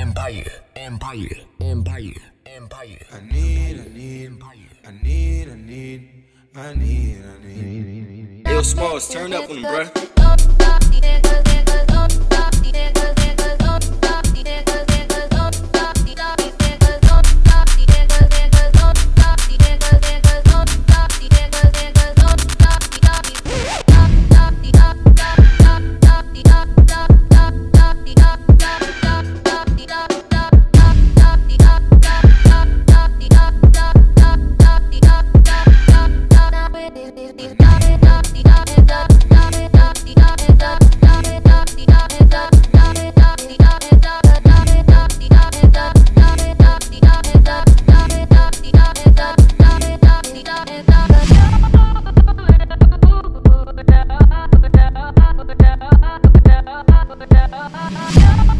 Empire, Empire, Empire, Empire. I need, I need, Empire. I need, I need, I need, I need. Yo, Smallz, turn up on them, bruh. no, no, no.